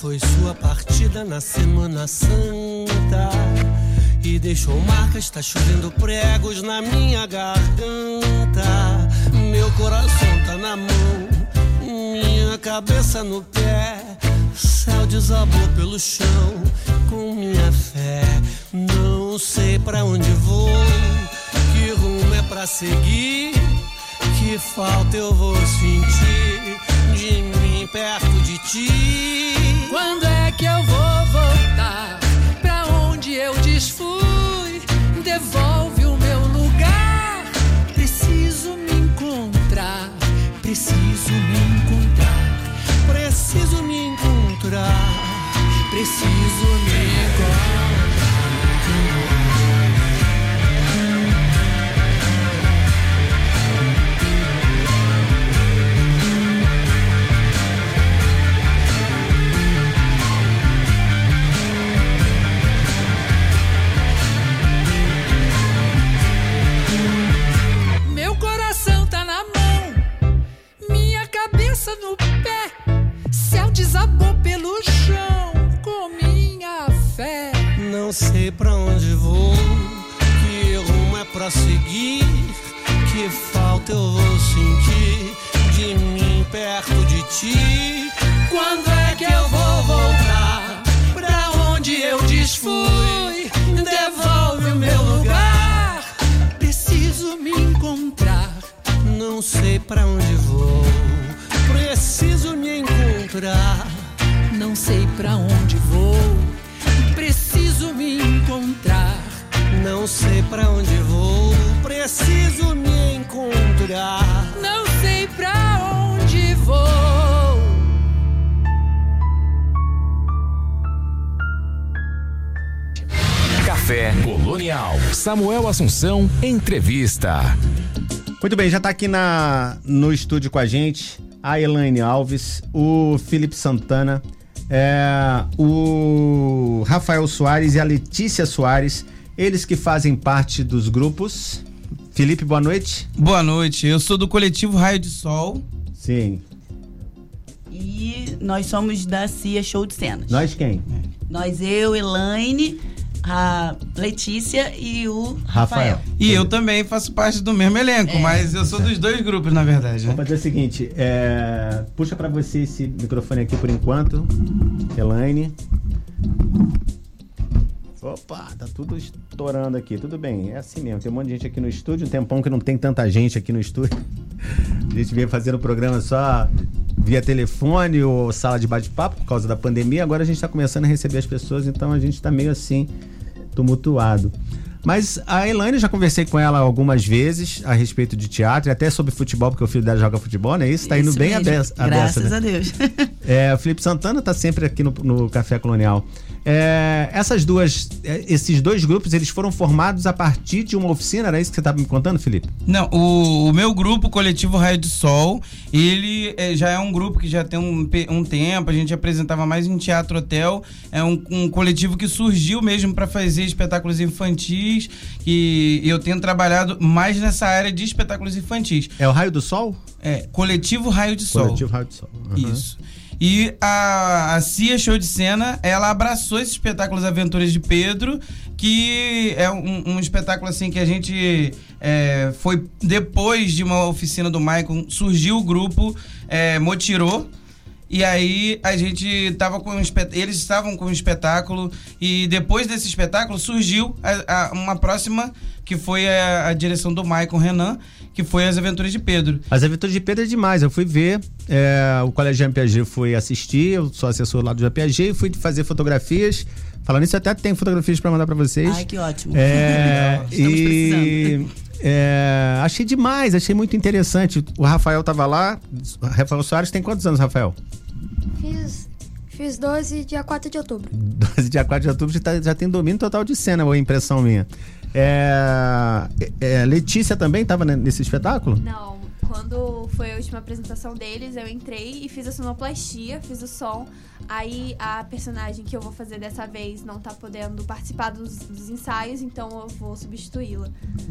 Foi sua partida na Semana Santa. E deixou marcas, tá chovendo pregos na minha garganta. Meu coração tá na mão, minha cabeça no pé. Céu desabou pelo chão com minha fé. Não sei pra onde vou, que rumo é pra seguir. Que falta eu vou sentir de mim perto de ti. Quando é que eu vou voltar pra onde eu desfui? Devolve o meu lugar. Preciso me encontrar. Preciso me encontrar. Preciso me encontrar. Preciso me encontrar. Assunção, entrevista. Muito bem, já tá aqui na, no estúdio com a gente a Elaine Alves, o Felipe Santana, é, o Rafael Soares e a Letícia Soares, eles que fazem parte dos grupos. Felipe, boa noite. Boa noite, eu sou do coletivo Raio de Sol. Sim. E nós somos da CIA Show de Cenas. Nós quem? Nós, eu, Elaine, a Letícia e o Rafael. Rafael. E eu também faço parte do mesmo elenco, É. mas eu sou dos dois grupos, na verdade. né? Vamos fazer o seguinte, é, puxa pra você esse microfone aqui por enquanto, Elaine. Opa, tá tudo estourando aqui. Tudo bem, é assim mesmo. Tem um monte de gente aqui no estúdio, um tempão que não tem tanta gente aqui no estúdio. [LAUGHS] A gente veio fazendo o programa só via telefone ou sala de bate-papo por causa da pandemia. Agora a gente tá começando a receber as pessoas, então a gente tá meio assim, tumultuado. Mas a Elaine, já conversei com ela algumas vezes a respeito de teatro e até sobre futebol, porque o filho dela joga futebol, né? Isso tá indo Isso bem a mesmo. beça. a Graças beça, né? a Deus. É, o Felipe Santana tá sempre aqui no, no Café Colonial. É, essas duas, é, esses dois grupos, eles foram formados a partir de uma oficina, era isso que você estava me contando, Felipe? Não, o, o meu grupo, o Coletivo Raio de Sol, ele é, já é um grupo que já tem um, um tempo, a gente apresentava mais em teatro hotel. É um, um coletivo que surgiu mesmo para fazer espetáculos infantis e eu tenho trabalhado mais nessa área de espetáculos infantis. É o Raio do Sol? É, Coletivo Raio de Sol. Coletivo Raio do Sol. Uhum. Isso. E a, a Cia Show de Cena, ela abraçou esse espetáculo As Aventuras de Pedro, que é um, um espetáculo assim que a gente é, foi depois de uma oficina do Maicon, surgiu o grupo é, Motirô. E aí a gente tava com um eles estavam com um espetáculo e depois desse espetáculo surgiu a- a- uma próxima que foi a, a direção do Maicon Renan, que foi As Aventuras de Pedro. As Aventuras de Pedro é demais. Eu fui ver, é, o Colégio Jean Piaget fui assistir, eu sou assessor lá do Jean Piaget, fui fazer fotografias. Falando isso, até tem fotografias para mandar para vocês. Ai, que ótimo. É, [LAUGHS] Estamos e [LAUGHS] é, achei demais, achei muito interessante. O Rafael tava lá. Rafael Soares tem quantos anos, Rafael? Fiz, fiz 12 dia 4 de outubro. [LAUGHS] 12 dia 4 de outubro já, tá- já tem domínio total de cena, boa impressão minha. É, é, Letícia também estava nesse espetáculo? Não, quando foi a última apresentação deles, eu entrei e fiz a sonoplastia, fiz o som. Aí a personagem que eu vou fazer dessa vez não tá podendo participar dos, dos ensaios, então eu vou substituí-la.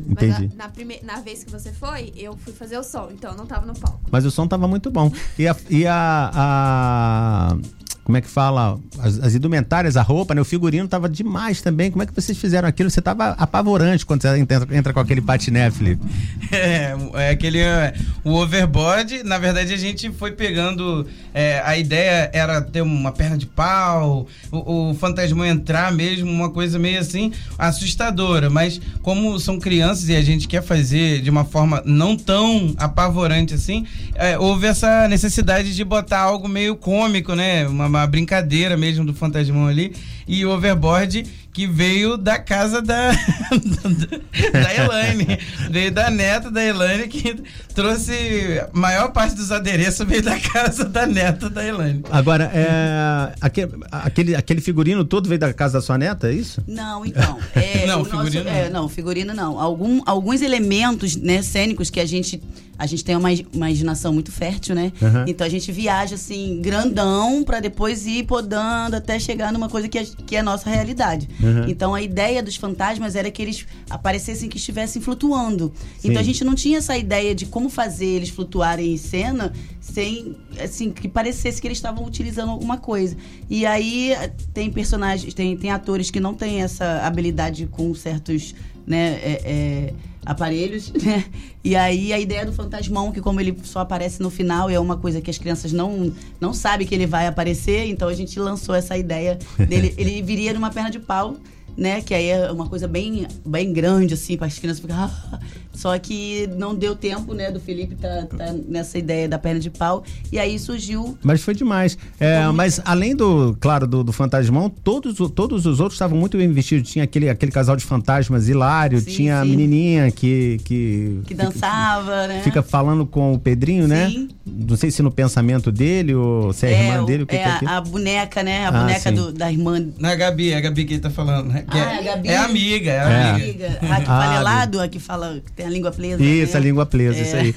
Mas Entendi. na, na, prime- na vez que você foi, eu fui fazer o som, então eu não tava no palco. Mas o som tava muito bom. E a. E a, a- como é que fala? As, as indumentárias, a roupa, né? O figurino tava demais também. Como é que vocês fizeram aquilo? Você tava apavorante quando você entra, entra com aquele patiné, Felipe. [LAUGHS] É, é aquele. é, o overboard, na verdade, a gente foi pegando. é, a ideia era ter uma perna de pau, o, o fantasma entrar mesmo, uma coisa meio assim, assustadora. Mas como são crianças e a gente quer fazer de uma forma não tão apavorante assim, é, houve essa necessidade de botar algo meio cômico, né? Uma, uma brincadeira mesmo do fantasmão ali. E o overboard que veio da casa da, [LAUGHS] da Elaine. veio da neta da Elaine que trouxe a maior parte dos adereços veio da casa da neta da Elaine. Agora, é, aque- aquele, aquele figurino todo veio da casa da sua neta, é isso? Não, então. É, [LAUGHS] Não, o nosso- figurino é, não. figurino não. Algum, alguns elementos né, cênicos que a gente. A gente tem uma imaginação muito fértil, né? Aham. Então a gente viaja assim, grandão, pra depois ir podando até chegar numa coisa que que é a nossa realidade. Aham. Então a ideia dos fantasmas era que eles aparecessem que estivessem flutuando. Sim. Então a gente não tinha essa ideia de como fazer eles flutuarem em cena sem, assim, que parecesse que eles estavam utilizando alguma coisa. E aí tem personagens, tem, tem atores que não têm essa habilidade com certos, né, é, é, aparelhos, [LAUGHS] né? E aí a ideia do fantasmão, que como ele só aparece no final, é uma coisa que as crianças não, não sabem que ele vai aparecer, então a gente lançou essa ideia dele. [LAUGHS] ele viria numa perna de pau, né? Que aí é uma coisa bem, bem grande, assim, para as crianças ficarem. "Ah". Só que não deu tempo, né, do Felipe tá, tá nessa ideia da perna de pau. E aí surgiu. Mas foi demais. É, mas além do, claro, do, do fantasmão, todos, todos os outros estavam muito bem vestidos. Tinha aquele, aquele casal de fantasmas hilário, Sim, tinha a sim. menininha que. Que, Que dançava, né? Fica falando com o Pedrinho, né? Sim. Não sei se no pensamento dele ou se é a irmã dele, o que, é que é a, aquilo. a boneca, né? A Ah, boneca do- da irmã. Não é a Gabi, é a Gabi que ele tá falando, né? Que Ah, é, a Gabi. é amiga, é É. amiga. Amiga. A que Ah, fala helado, a que fala tem a língua presa. Isso, né? a língua presa, É. isso aí.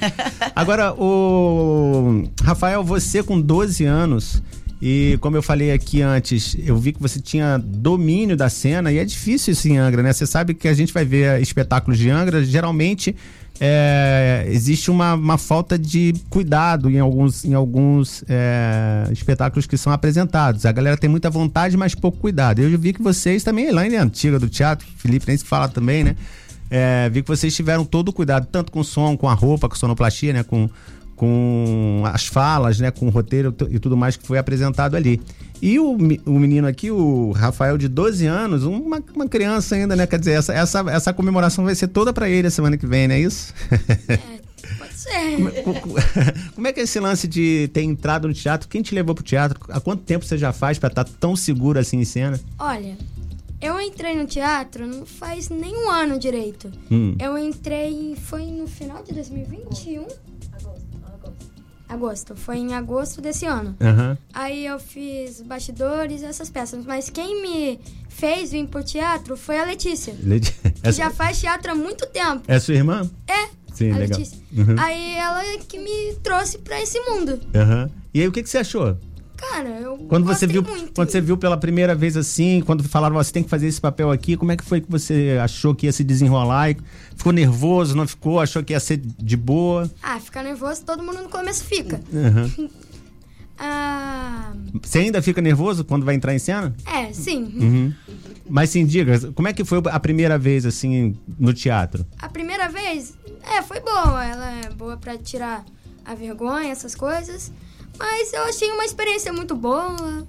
Agora, o Rafael, você com 12 anos E como eu falei aqui antes, eu vi que você tinha domínio da cena e é difícil isso em Angra, né? Você sabe que a gente vai ver espetáculos de Angra, geralmente é, existe uma, uma, falta de cuidado em alguns, em alguns é, espetáculos que são apresentados. A galera tem muita vontade, mas pouco cuidado. Eu vi que vocês também, Elaine é antiga do teatro, Felipe nem se fala também, né? É, vi que vocês tiveram todo o cuidado, tanto com o som, com a roupa, com a sonoplastia, né? Com, com as falas, né? Com o roteiro e tudo mais que foi apresentado ali. E o, o menino aqui, o Rafael, de 12 anos, uma, uma criança ainda, né? Quer dizer, essa, essa, essa comemoração vai ser toda para ele a semana que vem, não é isso? É, [LAUGHS] pode ser. Como, [LAUGHS] como é que é esse lance de ter entrado no teatro? Quem te levou pro teatro? Há quanto tempo você já faz para estar tá tão seguro assim em cena? Olha, eu entrei no teatro não faz nem um ano direito. Hum. Eu entrei, foi no final de 2021 agosto. Foi em agosto desse ano. Uhum. Aí eu fiz bastidores, essas peças. Mas quem me fez vir pro teatro foi a Letícia. [LAUGHS] Leti... Que Essa... já faz teatro há muito tempo. É sua irmã? É. Sim, a legal. Letícia. Uhum. Aí ela que me trouxe pra esse mundo. Uhum. E aí o que, que você achou? Cara, eu quando você viu muito. quando você viu pela primeira vez assim quando falaram você tem que fazer esse papel aqui como é que foi que você achou que ia se desenrolar? Ficou nervoso não ficou? Achou que ia ser de boa? Ah ficar nervoso todo mundo no começo fica. Uhum. [LAUGHS] ah... você ainda fica nervoso quando vai entrar em cena? É sim. Uhum. mas sim diga como é que foi a primeira vez assim no teatro? A primeira vez? É foi boa. Ela é boa para tirar a vergonha essas coisas mas eu achei uma experiência muito boa.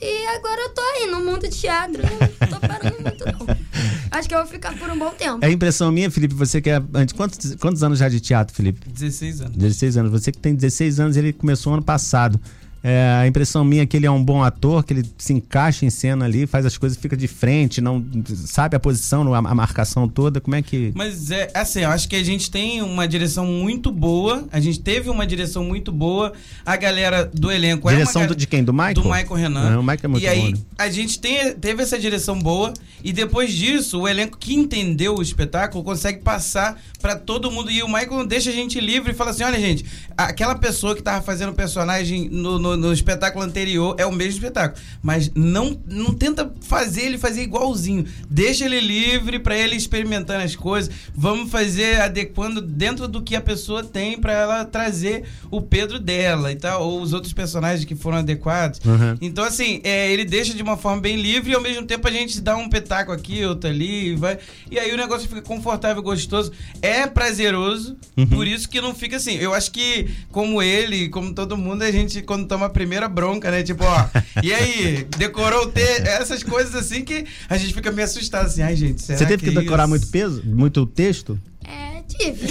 E agora eu tô aí no mundo de teatro. Não tô parando muito, não. [LAUGHS] Acho que eu vou ficar por um bom tempo. É impressão minha, Felipe, você que é. Quantos, quantos anos já de teatro, Felipe? 16 anos. 16 anos. Você que tem 16 anos, ele começou ano passado. É, a impressão minha é que ele é um bom ator, que ele se encaixa em cena ali, faz as coisas, fica de frente, não sabe a posição, a, marcação toda. Como é que. Mas é assim, eu acho que a gente tem uma direção muito boa. A gente teve uma direção muito boa. A galera do elenco direção é uma, de quem? Do Michael? Do Michael Renan. Não, o Michael é muito e aí, bom. a gente tem, teve essa direção boa. E depois disso, o elenco que entendeu o espetáculo consegue passar para todo mundo. E o Michael deixa a gente livre e fala assim: olha, gente, aquela pessoa que tava fazendo o personagem no, no, no espetáculo anterior é o mesmo espetáculo. Mas não, não tenta fazer ele fazer igualzinho. Deixa ele livre para ele experimentando as coisas. Vamos fazer adequando dentro do que a pessoa tem para ela trazer o Pedro dela e tal, ou os outros personagens que foram adequados. Uhum. Então, assim, é, ele deixa de uma forma bem livre e ao mesmo tempo a gente dá um petaco aqui, outro ali, e vai. E aí o negócio fica confortável, gostoso. É prazeroso, Uhum. por isso que não fica assim. Eu acho que, como ele, como todo mundo, a gente, quando toma a primeira bronca, né? Tipo, ó, e aí, decorou o texto, essas coisas assim que a gente fica meio assustado, assim, ai, gente, será Você teve que, que decorar isso? muito peso? Muito texto? É, tive.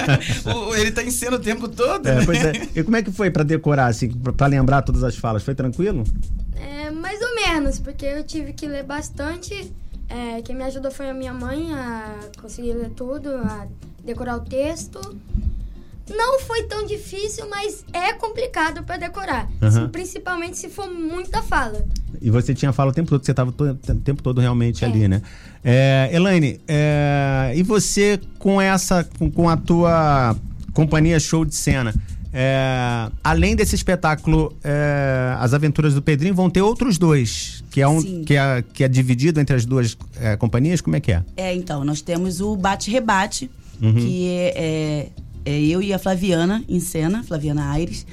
[LAUGHS] O- ele tá em cena o tempo todo, É, né? pois é. E como é que foi pra decorar, assim, pra, pra lembrar todas as falas? Foi tranquilo? É, mais ou menos, porque eu tive que ler bastante. É, quem me ajudou foi a minha mãe a conseguir ler tudo, a decorar o texto. Não foi tão difícil, mas é complicado para decorar. Aham. Principalmente se for muita fala. E você tinha fala o tempo todo, você estava o tempo todo realmente ali, né? É, Elaine, é, e você com essa, com, com a tua companhia show de cena, é, além desse espetáculo, é, As Aventuras do Pedrinho, vão ter outros dois, que é, um, Sim. que é, que é dividido entre as duas é, companhias, como é que é? É, então, nós temos o Bate-Rebate, Uhum. que é, é- eu e a Flaviana em cena, Flaviana Aires.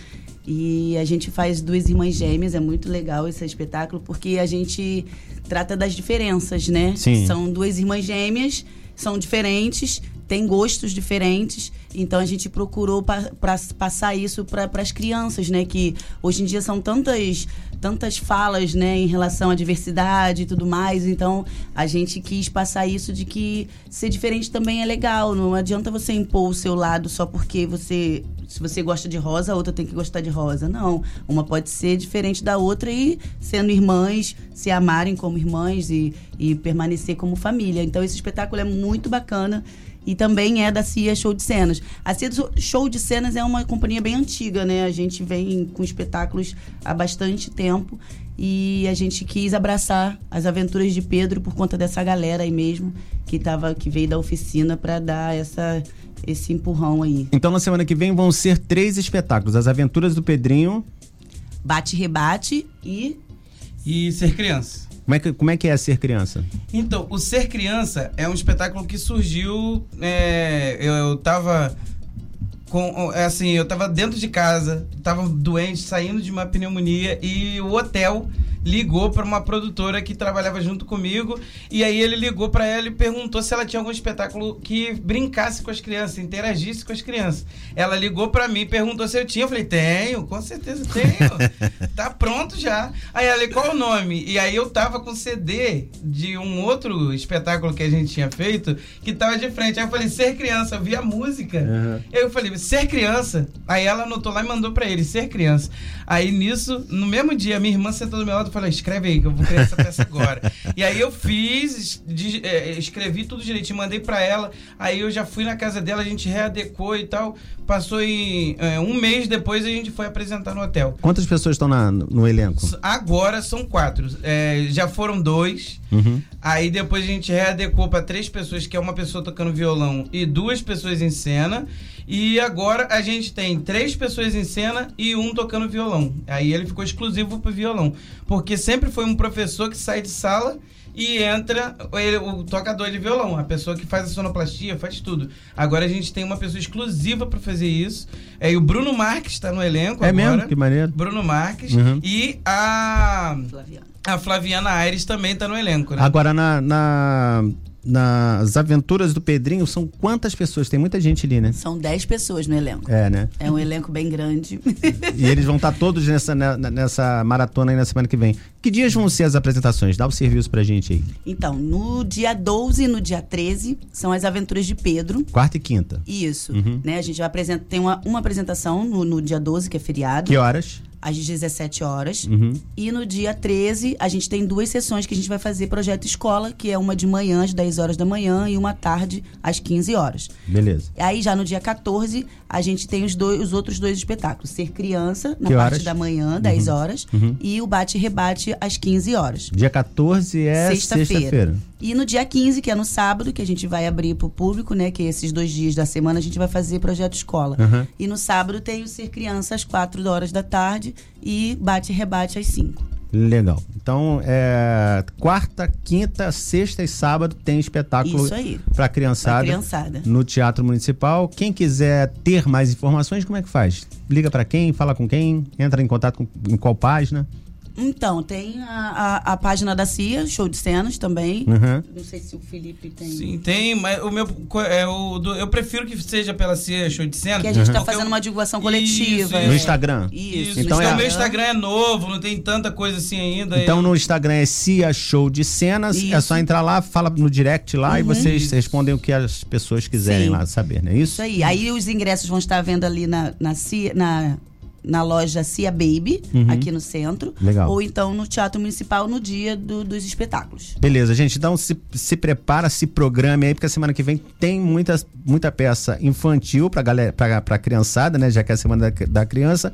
E a gente faz duas irmãs gêmeas, é muito legal esse espetáculo, porque a gente trata das diferenças, né? Sim. São duas irmãs gêmeas, são diferentes, têm gostos diferentes. Então a gente procurou pa pra passar isso para as crianças, né? Que hoje em dia são tantas tantas falas, né, em relação à diversidade e tudo mais. Então a gente quis passar isso de que ser diferente também é legal. Não adianta você impor o seu lado só porque você se você gosta de rosa, a outra tem que gostar de rosa. Não, uma pode ser diferente da outra e sendo irmãs, se amarem como irmãs e, e permanecer como família. Então esse espetáculo é muito bacana e também é da CIA Show de Cenas. A CIA Show de Cenas é uma companhia bem antiga, né? A gente vem com espetáculos há bastante tempo e a gente quis abraçar as aventuras de Pedro por conta dessa galera aí mesmo que tava que veio da oficina para dar essa esse empurrão aí. Então na semana que vem vão ser três espetáculos: As Aventuras do Pedrinho, bate-rebate e. E ser criança. Como é, que, como é que é ser criança? Então, o Ser Criança é um espetáculo que surgiu. é, eu, eu tava. Com, é assim, eu tava dentro de casa, tava doente, saindo de uma pneumonia e o hotel ligou para uma produtora que trabalhava junto comigo e aí ele ligou para ela e perguntou se ela tinha algum espetáculo que brincasse com as crianças, interagisse com as crianças. Ela ligou para mim e perguntou se eu tinha. Eu falei: "Tenho, com certeza tenho. [LAUGHS] tá pronto já". Aí ela, "E qual o nome?" E aí eu tava com CD de um outro espetáculo que a gente tinha feito que tava de frente. Aí eu falei: "Ser criança", eu vi a música. Uhum. Eu falei, ser criança. Aí ela anotou lá e mandou pra ele, ser criança. Aí nisso, no mesmo dia, minha irmã sentou do meu lado e falou, escreve aí, que eu vou criar essa peça agora. e aí eu fiz, de- é, escrevi tudo direitinho, mandei pra ela. Aí eu já fui na casa dela, a gente readecou e tal. Passou em é, um mês depois a gente foi apresentar no hotel. Quantas pessoas estão na- no elenco? Agora são quatro. É, já foram dois. Uhum. Aí depois a gente readecou para três pessoas, que é uma pessoa tocando violão e duas pessoas em cena. E agora a gente tem três pessoas em cena e um tocando violão. Aí ele ficou exclusivo pro violão. Porque sempre foi um professor que sai de sala e entra ele- o tocador de violão, a pessoa que faz a sonoplastia, faz tudo. Agora a gente tem uma pessoa exclusiva para fazer isso. É, e o Bruno Marques está no elenco É agora. mesmo? Que maneiro. Bruno Marques. Uhum. E a. A Flaviana Aires também tá no elenco, né? Agora, na, na- nas aventuras do Pedrinho, são quantas pessoas? Tem muita gente ali, né? São 10 pessoas no elenco. É, né? É um elenco bem grande. E eles vão estar todos nessa, na- nessa maratona aí na semana que vem. Que dias vão ser as apresentações? Dá o serviço pra gente aí. Então, no dia 12 e no dia 13 são as aventuras de Pedro. Quarta e quinta. Isso. Uhum. Né? A gente vai apresentar. Tem uma, uma apresentação no, no dia 12, que é feriado. Que horas? Às 17 horas. Uhum. E no dia 13, a gente tem duas sessões que a gente vai fazer projeto escola, que é uma de manhã, às 10 horas da manhã, e uma tarde, às 15 horas. Beleza. Aí já no dia 14, a gente tem os, dois, os outros dois espetáculos. Ser Criança, na Que parte horas? da manhã, 10 Uhum. horas, Uhum. e o Bate e Rebate às 15 horas. Dia 14 é sexta-feira. E no dia 15, que é no sábado, que a gente vai abrir pro público, né? Que esses dois dias da semana a gente vai fazer projeto escola. Uhum. E no sábado tem o Ser Criança às 4 horas da tarde e Bate e Rebate às 5. Legal. Então, é, quarta, quinta, sexta e sábado tem espetáculo Isso aí. pra criançada, Pra criançada. no Teatro Municipal. Quem quiser ter mais informações, como é que faz? Liga pra quem? Fala com quem? Entra em contato com em qual página? Então, tem a, a, a página da CIA, show de cenas também. Uhum. Não sei se o Felipe tem. Sim, tem, mas o meu. É, o do- eu prefiro que seja pela CIA Show de Cena. Que a gente tá porque fazendo eu- uma divulgação coletiva. No Instagram? Isso. Isso, Então então, é- o meu Instagram é novo, não tem tanta coisa assim ainda. Então eu- no Instagram é Cia Show de Cenas. É Isso. só entrar lá, fala no direct lá e Uhum. vocês respondem o que as pessoas quiserem Sim. lá saber, não é isso? Isso aí. Aí os ingressos vão estar à venda ali na, na, CIA, na, na loja Cia Baby, Uhum. aqui no centro. Legal. Ou então no Teatro Municipal no dia do- dos espetáculos. Beleza, gente. Então se, se prepara, se programe aí, porque a semana que vem tem muita, muita peça infantil pra, galera, pra, pra criançada, né? Já que é a semana da, da criança.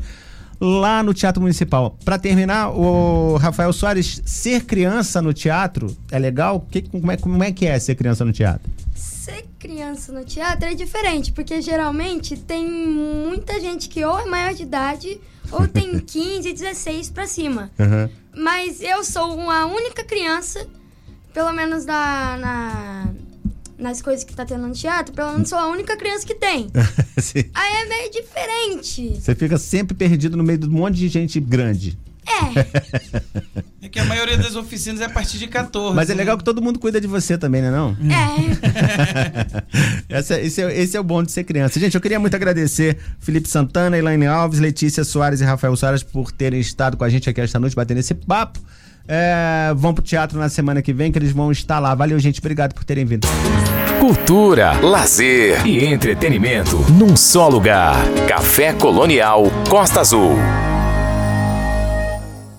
Lá no Teatro Municipal. Pra terminar, o Rafael Soares, ser criança no teatro é legal? Que, como, é, como é que é ser criança no teatro? Criança no teatro é diferente, porque geralmente tem muita gente que ou é maior de idade ou tem [LAUGHS] 15, 16 pra cima. Aham. Mas eu sou a única criança, pelo menos na, na- nas coisas que tá tendo no teatro, pelo menos sou a única criança que tem. [LAUGHS] Aí é meio diferente. Você fica sempre perdido no meio de um monte de gente grande. É que a maioria das oficinas é a partir de 14. Mas é legal que todo mundo cuida de você também, né não? É. [LAUGHS] Essa- esse, é, esse é o bom de ser criança. Gente, eu queria muito agradecer Felipe Santana, Elaine Alves, Letícia Soares e Rafael Soares por terem estado com a gente aqui esta noite, batendo esse papo. É, vão pro teatro na semana que vem, que eles vão estar lá. Valeu, gente. Obrigado por terem vindo. Cultura, lazer e entretenimento num só lugar. Café Colonial Costa Azul.